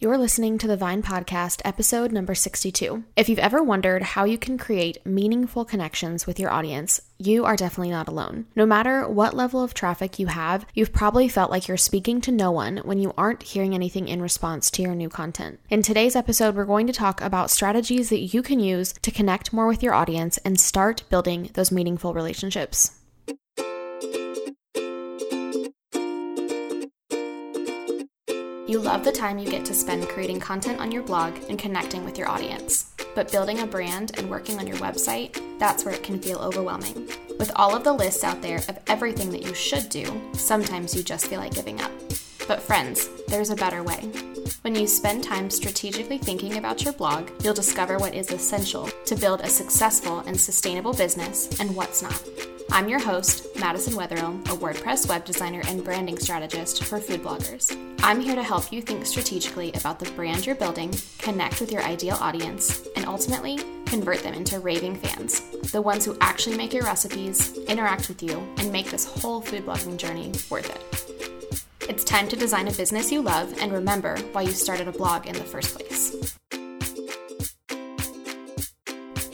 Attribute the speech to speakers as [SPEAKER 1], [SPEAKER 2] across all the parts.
[SPEAKER 1] You're listening to the Vine Podcast, episode number 62. If you've ever wondered how you can create meaningful connections with your audience, you are definitely not alone. No matter what level of traffic you have, you've probably felt like you're speaking to no one when you aren't hearing anything in response to your new content. In today's episode, we're going to talk about strategies that you can use to connect more with your audience and start building those meaningful relationships. You love the time you get to spend creating content on your blog and connecting with your audience. But building a brand and working on your website, that's where it can feel overwhelming. With all of the lists out there of everything that you should do, sometimes you just feel like giving up. But friends, there's a better way. When you spend time strategically thinking about your blog, you'll discover what is essential to build a successful and sustainable business and what's not. I'm your host, Madison Wetherill, a WordPress web designer and branding strategist for food bloggers. I'm here to help you think strategically about the brand you're building, connect with your ideal audience, and ultimately convert them into raving fans, the ones who actually make your recipes, interact with you, and make this whole food blogging journey worth it. It's time to design a business you love and remember why you started a blog in the first place.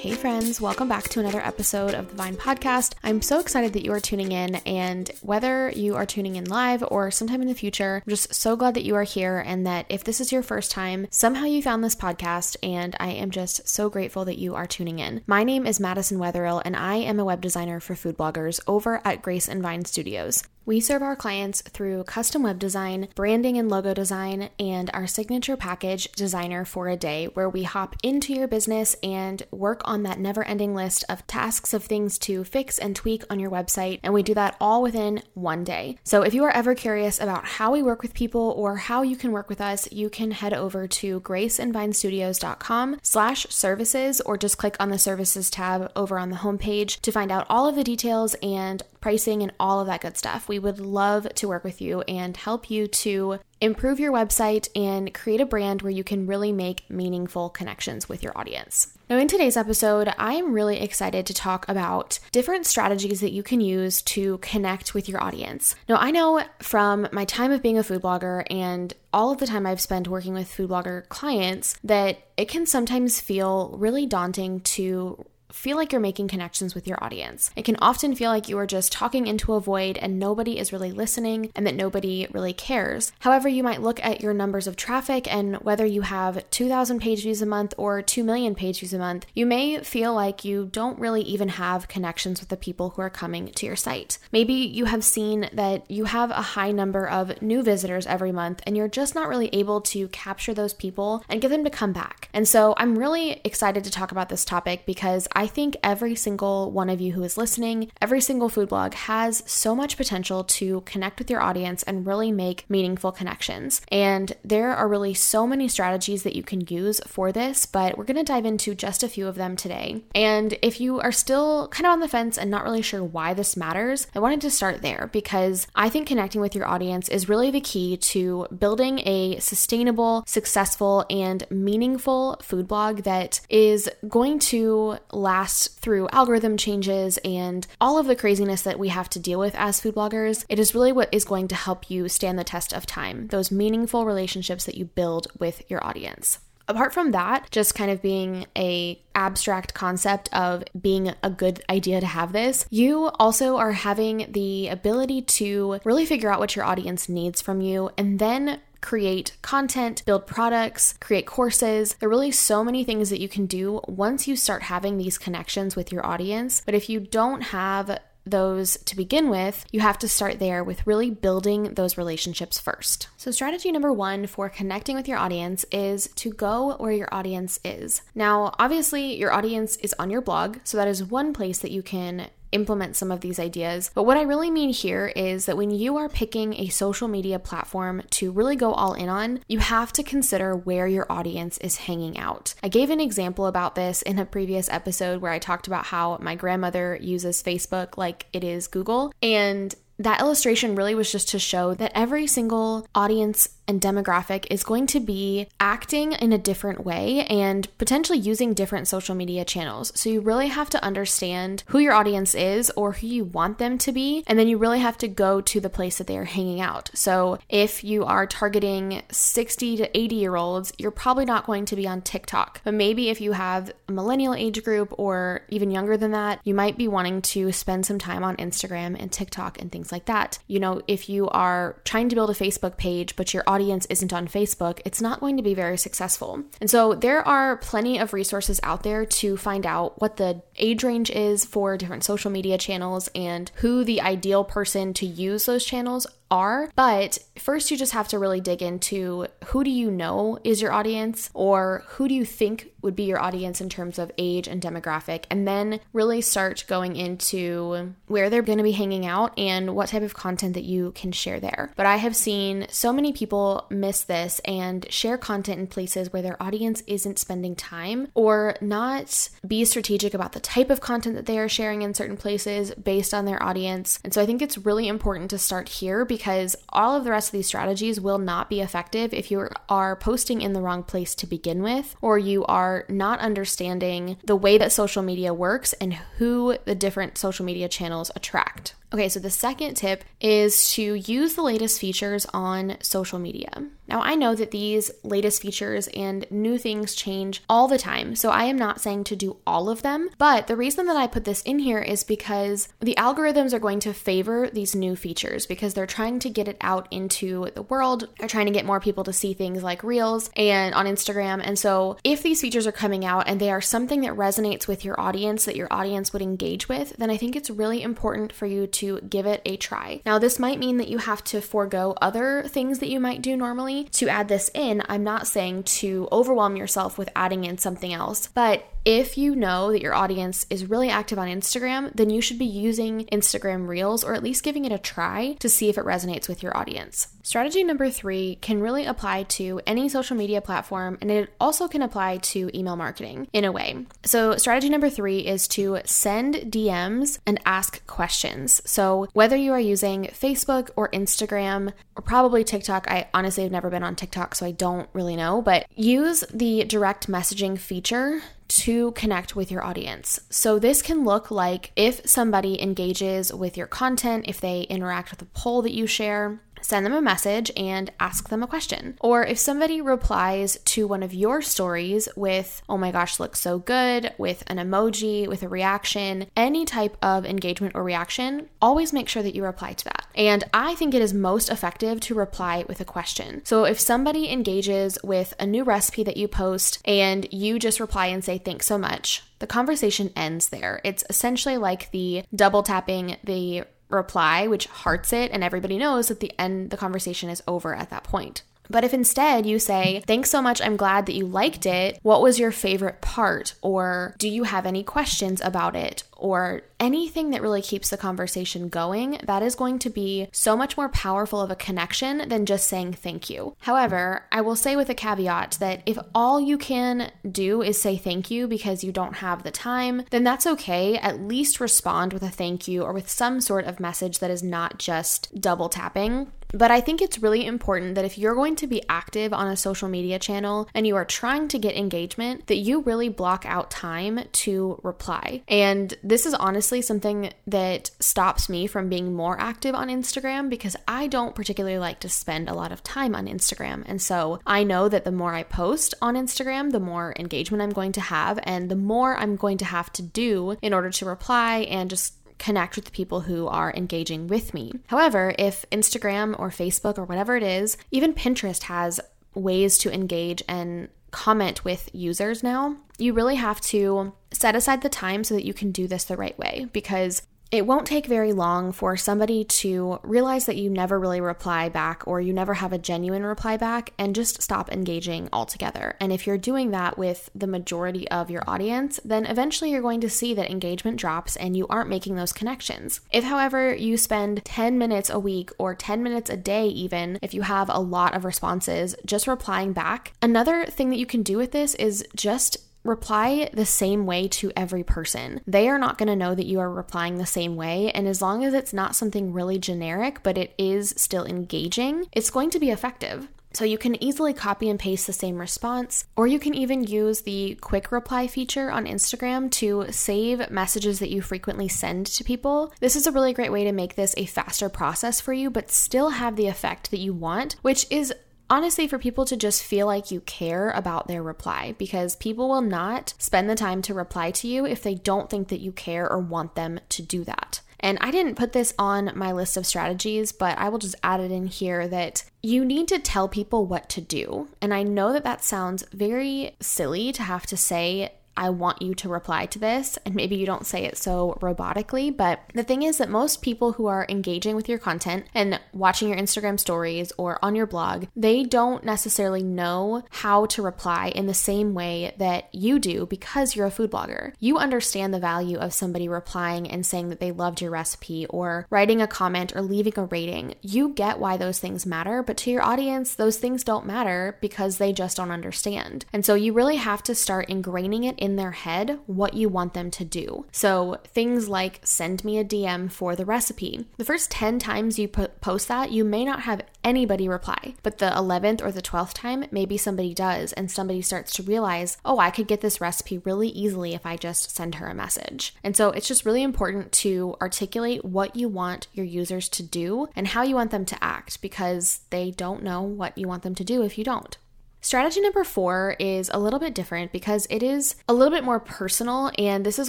[SPEAKER 1] Hey, friends, welcome back to another episode of the Vine Podcast. I'm so excited that you are tuning in, and whether you are tuning in live or sometime in the future, I'm just so glad that you are here. And that if this is your first time, somehow you found this podcast, and I am just so grateful that you are tuning in. My name is Madison Wetherill, and I am a web designer for food bloggers over at Grace and Vine Studios. We serve our clients through custom web design, branding and logo design, and our signature package, Designer for a Day, where we hop into your business and work on that never ending list of tasks of things to fix and tweak on your website. And we do that all within one day. So if you are ever curious about how we work with people or how you can work with us, you can head over to graceandvinestudios.com slash services or just click on the services tab over on the homepage to find out all of the details and pricing and all of that good stuff. We would love to work with you and help you to improve your website and create a brand where you can really make meaningful connections with your audience. Now, in today's episode, I am really excited to talk about different strategies that you can use to connect with your audience. Now, I know from my time of being a food blogger and all of the time I've spent working with food blogger clients that it can sometimes feel really daunting to feel like you're making connections with your audience. It can often feel like you are just talking into a void and nobody is really listening and that nobody really cares. However, you might look at your numbers of traffic and whether you have 2,000 page views a month or 2 million page views a month, you may feel like you don't really even have connections with the people who are coming to your site. Maybe you have seen that you have a high number of new visitors every month and you're just not really able to capture those people and get them to come back. And so I'm really excited to talk about this topic because I I think every single one of you who is listening, every single food blog has so much potential to connect with your audience and really make meaningful connections. And there are really so many strategies that you can use for this, but we're going to dive into just a few of them today. And if you are still kind of on the fence and not really sure why this matters, I wanted to start there because I think connecting with your audience is really the key to building a sustainable, successful, and meaningful food blog that is going to last through algorithm changes and all of the craziness that we have to deal with as food bloggers, it is really what is going to help you stand the test of time, those meaningful relationships that you build with your audience apart from that just kind of being a abstract concept of being a good idea to have this you also are having the ability to really figure out what your audience needs from you and then create content, build products, create courses. There are really so many things that you can do once you start having these connections with your audience. But if you don't have those to begin with, you have to start there with really building those relationships first. So, strategy number one for connecting with your audience is to go where your audience is. Now, obviously, your audience is on your blog, so that is one place that you can implement some of these ideas. But what I really mean here is that when you are picking a social media platform to really go all in on, you have to consider where your audience is hanging out. I gave an example about this in a previous episode where I talked about how my grandmother uses Facebook like it is Google. And that illustration really was just to show that every single audience and demographic is going to be acting in a different way and potentially using different social media channels. So you really have to understand who your audience is or who you want them to be, and then you really have to go to the place that they are hanging out. So if you are targeting 60 to 80 year olds, you're probably not going to be on TikTok. But maybe if you have a millennial age group or even younger than that, you might be wanting to spend some time on Instagram and TikTok and things like that. You know, if you are trying to build a Facebook page, but your audience isn't on Facebook, it's not going to be very successful. And so there are plenty of resources out there to find out what the age range is for different social media channels and who the ideal person to use those channels are. But first, you just have to really dig into who do you know is your audience or who do you think would be your audience in terms of age and demographic, and then really start going into where they're going to be hanging out and what type of content that you can share there. But I have seen so many people miss this and share content in places where their audience isn't spending time or not be strategic about the type of content that they are sharing in certain places based on their audience. And so I think it's really important to start here because all of the rest of these strategies will not be effective if you are posting in the wrong place to begin with, or you are not understanding the way that social media works and who the different social media channels attract. Okay, so the second tip is to use the latest features on social media. Now, I know that these latest features and new things change all the time, so I am not saying to do all of them, but the reason that I put this in here is because the algorithms are going to favor these new features because they're trying to get it out into the world. They're trying to get more people to see things like Reels and on Instagram. And so, if these features are coming out and they are something that resonates with your audience, that your audience would engage with, then I think it's really important for you to to give it a try. Now, this might mean that you have to forego other things that you might do normally to add this in. I'm not saying to overwhelm yourself with adding in something else, but if you know that your audience is really active on Instagram, then you should be using Instagram Reels or at least giving it a try to see if it resonates with your audience. Strategy number three can really apply to any social media platform and it also can apply to email marketing in a way. So, strategy number three is to send DMs and ask questions. So, whether you are using Facebook or Instagram or probably TikTok, I honestly have never been on TikTok, so I don't really know, but use the direct messaging feature to connect with your audience. So, this can look like if somebody engages with your content, if they interact with a poll that you share, send them a message and ask them a question. Or if somebody replies to one of your stories with, oh my gosh, looks so good, with an emoji, with a reaction, any type of engagement or reaction, always make sure that you reply to that. And I think it is most effective to reply with a question. So if somebody engages with a new recipe that you post and you just reply and say, thanks so much, the conversation ends there. It's essentially like the double tapping the reply, which hearts it, and everybody knows that the end the conversation is over at that point. But if instead you say, Thanks so much, I'm glad that you liked it. What was your favorite part? Or do you have any questions about it? Or anything that really keeps the conversation going, that is going to be so much more powerful of a connection than just saying thank you. However, I will say with a caveat that if all you can do is say thank you because you don't have the time, then that's okay. At least respond with a thank you or with some sort of message that is not just double tapping. But I think it's really important that if you're going to be active on a social media channel and you are trying to get engagement, that you really block out time to reply. And this is honestly something that stops me from being more active on Instagram because I don't particularly like to spend a lot of time on Instagram. And so I know that the more I post on Instagram, the more engagement I'm going to have and the more I'm going to have to do in order to reply and just connect with the people who are engaging with me. However, if Instagram or Facebook or whatever it is, even Pinterest has ways to engage and comment with users now, you really have to set aside the time so that you can do this the right way because it won't take very long for somebody to realize that you never really reply back or you never have a genuine reply back and just stop engaging altogether. And if you're doing that with the majority of your audience, then eventually you're going to see that engagement drops and you aren't making those connections. If, however, you spend 10 minutes a week or 10 minutes a day, even if you have a lot of responses, just replying back, another thing that you can do with this is just reply the same way to every person. They are not going to know that you are replying the same way. And as long as it's not something really generic, but it is still engaging, it's going to be effective. So you can easily copy and paste the same response, or you can even use the quick reply feature on Instagram to save messages that you frequently send to people. This is a really great way to make this a faster process for you, but still have the effect that you want, which is honestly for people to just feel like you care about their reply because people will not spend the time to reply to you if they don't think that you care or want them to do that. And I didn't put this on my list of strategies, but I will just add it in here that you need to tell people what to do. And I know that that sounds very silly to have to say I want you to reply to this. And maybe you don't say it so robotically, but the thing is that most people who are engaging with your content and watching your Instagram stories or on your blog, they don't necessarily know how to reply in the same way that you do because you're a food blogger. You understand the value of somebody replying and saying that they loved your recipe or writing a comment or leaving a rating. You get why those things matter, but to your audience, those things don't matter because they just don't understand. And so you really have to start ingraining it in their head what you want them to do. So things like send me a DM for the recipe. The first 10 times you post that, you may not have anybody reply, but the 11th or the 12th time, maybe somebody does, and somebody starts to realize, oh, I could get this recipe really easily if I just send her a message. And so it's just really important to articulate what you want your users to do and how you want them to act because they don't know what you want them to do if you don't. Strategy number four is a little bit different because it is a little bit more personal, and this is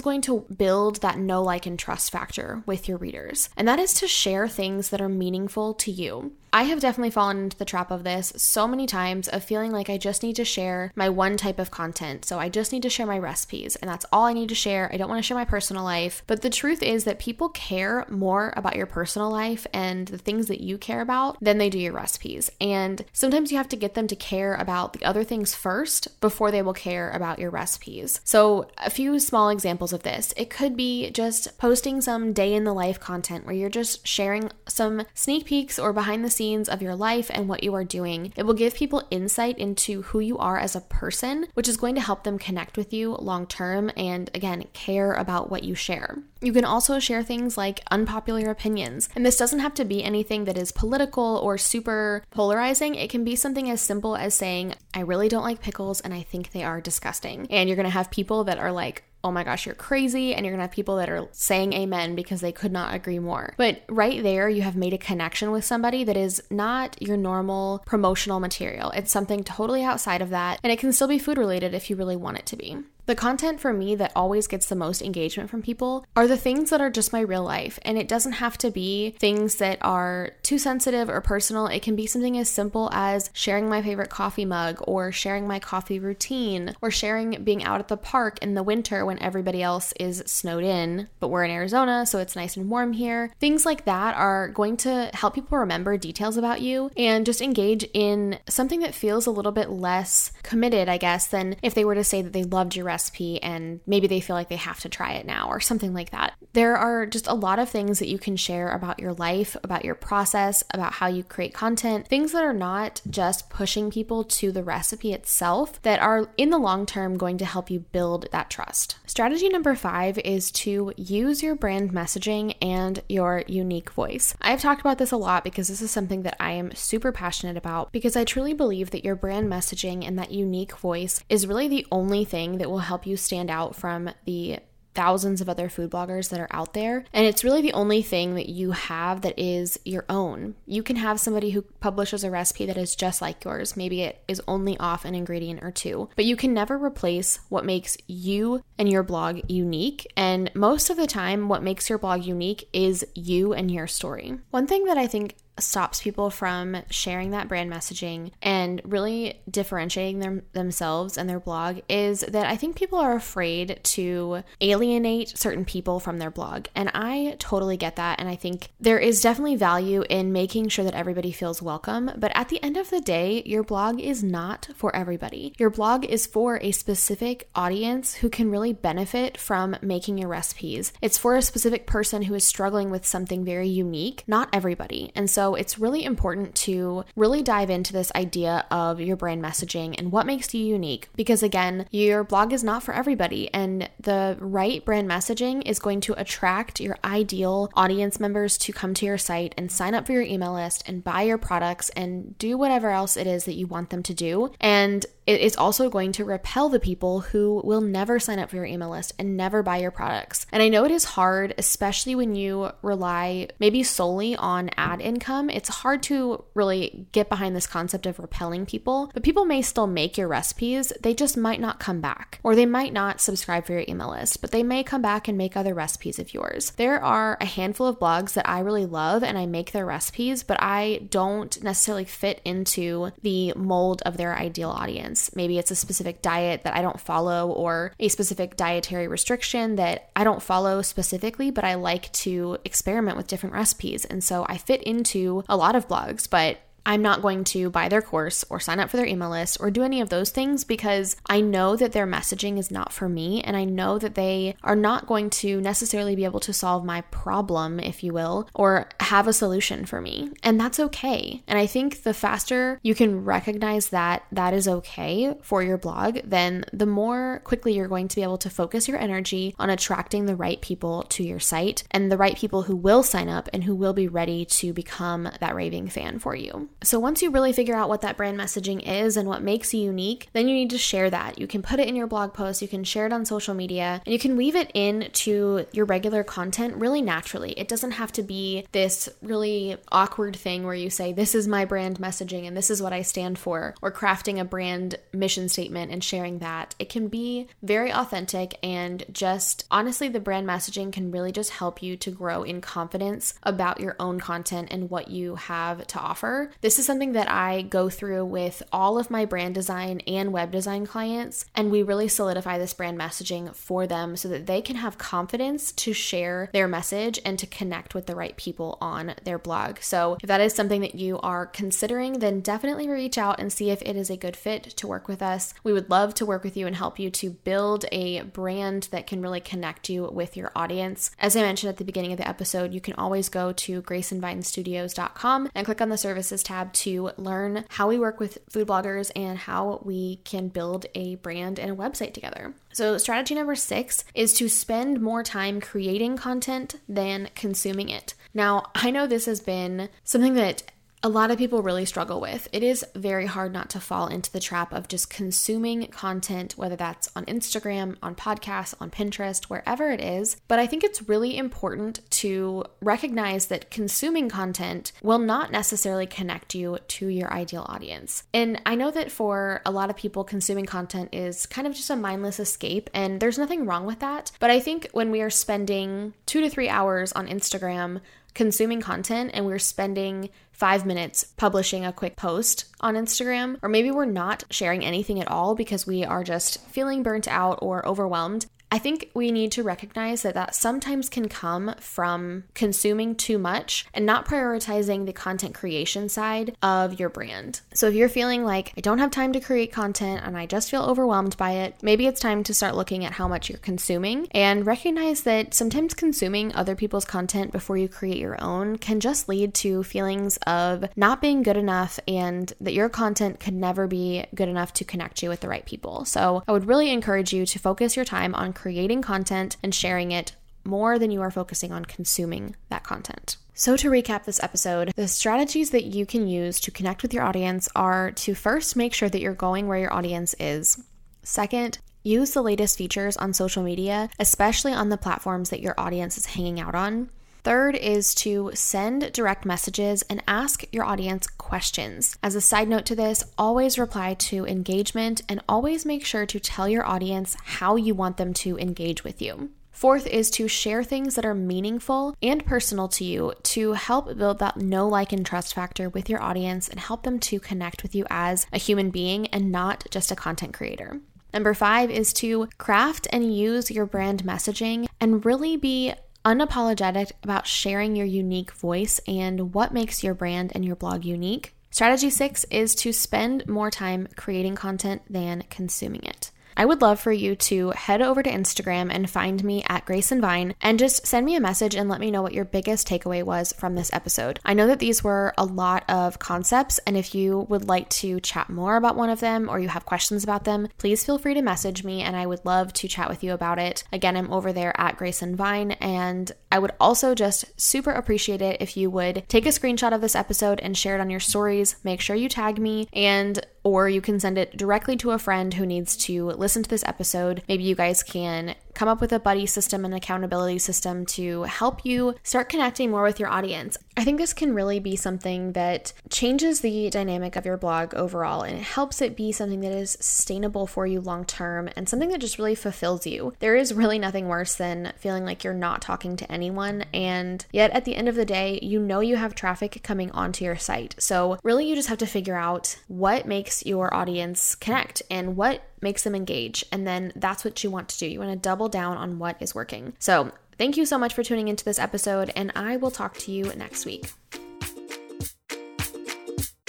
[SPEAKER 1] going to build that know, like, and trust factor with your readers. And that is to share things that are meaningful to you. I have definitely fallen into the trap of this so many times of feeling like I just need to share my one type of content. So I just need to share my recipes, and that's all I need to share. I don't want to share my personal life. But the truth is that people care more about your personal life and the things that you care about than they do your recipes. And sometimes you have to get them to care about the other things first before they will care about your recipes. So, a few small examples of this it could be just posting some day in the life content where you're just sharing some sneak peeks or behind the scenes of your life and what you are doing. It will give people insight into who you are as a person, which is going to help them connect with you long term and, again, care about what you share. You can also share things like unpopular opinions. And this doesn't have to be anything that is political or super polarizing. It can be something as simple as saying, I really don't like pickles and I think they are disgusting. And you're going to have people that are like, oh my gosh, you're crazy. And you're gonna have people that are saying amen because they could not agree more. But right there, you have made a connection with somebody that is not your normal promotional material. It's something totally outside of that, and it can still be food related if you really want it to be. The content for me that always gets the most engagement from people are the things that are just my real life. And it doesn't have to be things that are too sensitive or personal. It can be something as simple as sharing my favorite coffee mug or sharing my coffee routine or sharing being out at the park in the winter when everybody else is snowed in, but we're in Arizona, so it's nice and warm here. Things like that are going to help people remember details about you and just engage in something that feels a little bit less committed, I guess, than if they were to say that they loved your recipe and maybe they feel like they have to try it now or something like that. There are just a lot of things that you can share about your life, about your process, about how you create content, things that are not just pushing people to the recipe itself that are in the long term going to help you build that trust. Strategy number five is to use your brand messaging and your unique voice. I've talked about this a lot because this is something that I am super passionate about because I truly believe that your brand messaging and that unique voice is really the only thing that will help you stand out from the thousands of other food bloggers that are out there. And it's really the only thing that you have that is your own. You can have somebody who publishes a recipe that is just like yours. Maybe it is only off an ingredient or two, but you can never replace what makes you and your blog unique. And most of the time, what makes your blog unique is you and your story. One thing that I think stops people from sharing that brand messaging and really differentiating them, themselves and their blog is that I think people are afraid to alienate certain people from their blog. And I totally get that. And I think there is definitely value in making sure that everybody feels welcome. But at the end of the day, your blog is not for everybody. Your blog is for a specific audience who can really benefit from making your recipes. It's for a specific person who is struggling with something very unique, not everybody. And so so it's really important to really dive into this idea of your brand messaging and what makes you unique. Because again, your blog is not for everybody, and the right brand messaging is going to attract your ideal audience members to come to your site and sign up for your email list and buy your products and do whatever else it is that you want them to do. And it's also going to repel the people who will never sign up for your email list and never buy your products. And I know it is hard, especially when you rely maybe solely on ad income. It's hard to really get behind this concept of repelling people, but people may still make your recipes. They just might not come back, or they might not subscribe for your email list, but they may come back and make other recipes of yours. There are a handful of blogs that I really love and I make their recipes, but I don't necessarily fit into the mold of their ideal audience. Maybe it's a specific diet that I don't follow or a specific dietary restriction that I don't follow specifically, but I like to experiment with different recipes. And so I fit into a lot of blogs, but I'm not going to buy their course or sign up for their email list or do any of those things because I know that their messaging is not for me. And I know that they are not going to necessarily be able to solve my problem, if you will, or have a solution for me. And that's okay. And I think the faster you can recognize that that is okay for your blog, then the more quickly you're going to be able to focus your energy on attracting the right people to your site and the right people who will sign up and who will be ready to become that raving fan for you. So once you really figure out what that brand messaging is and what makes you unique, then you need to share that. You can put it in your blog post, you can share it on social media, and you can weave it into your regular content really naturally. It doesn't have to be this really awkward thing where you say, This is my brand messaging and this is what I stand for, or crafting a brand mission statement and sharing that. It can be very authentic and just honestly, the brand messaging can really just help you to grow in confidence about your own content and what you have to offer. This is something that I go through with all of my brand design and web design clients, and we really solidify this brand messaging for them so that they can have confidence to share their message and to connect with the right people on their blog. So, if that is something that you are considering, then definitely reach out and see if it is a good fit to work with us. We would love to work with you and help you to build a brand that can really connect you with your audience. As I mentioned at the beginning of the episode, you can always go to graceandvinestudios.com and click on the services tab tab to learn how we work with food bloggers and how we can build a brand and a website together. So, strategy number six is to spend more time creating content than consuming it. Now, I know this has been something that a lot of people really struggle with. It is very hard not to fall into the trap of just consuming content, whether that's on Instagram, on podcasts, on Pinterest, wherever it is. But I think it's really important to recognize that consuming content will not necessarily connect you to your ideal audience. And I know that for a lot of people, consuming content is kind of just a mindless escape, and there's nothing wrong with that. But I think when we are spending two to three hours on Instagram, consuming content and we're spending five minutes publishing a quick post on Instagram, or maybe we're not sharing anything at all because we are just feeling burnt out or overwhelmed, I think we need to recognize that that sometimes can come from consuming too much and not prioritizing the content creation side of your brand. So if you're feeling like I don't have time to create content and I just feel overwhelmed by it, maybe it's time to start looking at how much you're consuming and recognize that sometimes consuming other people's content before you create your own can just lead to feelings of not being good enough and that your content could never be good enough to connect you with the right people. So I would really encourage you to focus your time on creating content and sharing it more than you are focusing on consuming that content. So, to recap this episode, the strategies that you can use to connect with your audience are to first make sure that you're going where your audience is. Second, use the latest features on social media, especially on the platforms that your audience is hanging out on. Third is to send direct messages and ask your audience questions. As a side note to this, always reply to engagement and always make sure to tell your audience how you want them to engage with you. Fourth is to share things that are meaningful and personal to you to help build that know, like, and trust factor with your audience and help them to connect with you as a human being and not just a content creator. Number five is to craft and use your brand messaging and really be unapologetic about sharing your unique voice and what makes your brand and your blog unique. Strategy six is to spend more time creating content than consuming it. I would love for you to head over to Instagram and find me at Grace and Vine and just send me a message and let me know what your biggest takeaway was from this episode. I know that these were a lot of concepts, and if you would like to chat more about one of them or you have questions about them, please feel free to message me and I would love to chat with you about it. Again, I'm over there at Grace and Vine, and I would also just super appreciate it if you would take a screenshot of this episode and share it on your stories. Make sure you tag me and or you can send it directly to a friend who needs to listen to this episode. Maybe you guys can come up with a buddy system and accountability system to help you start connecting more with your audience. I think this can really be something that changes the dynamic of your blog overall and it helps it be something that is sustainable for you long term and something that just really fulfills you. There is really nothing worse than feeling like you're not talking to anyone and yet at the end of the day, you know you have traffic coming onto your site. So, really you just have to figure out what makes your audience connect and what makes them engage. And then that's what you want to do. You want to double down on what is working. So, thank you so much for tuning into this episode, and I will talk to you next week.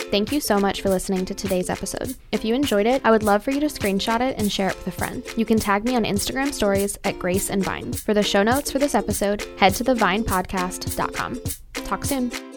[SPEAKER 1] Thank you so much for listening to today's episode. If you enjoyed it, I would love for you to screenshot it and share it with a friend. You can tag me on Instagram stories at Grace and Vine. For the show notes for this episode, head to thevinepodcast.com. Talk soon.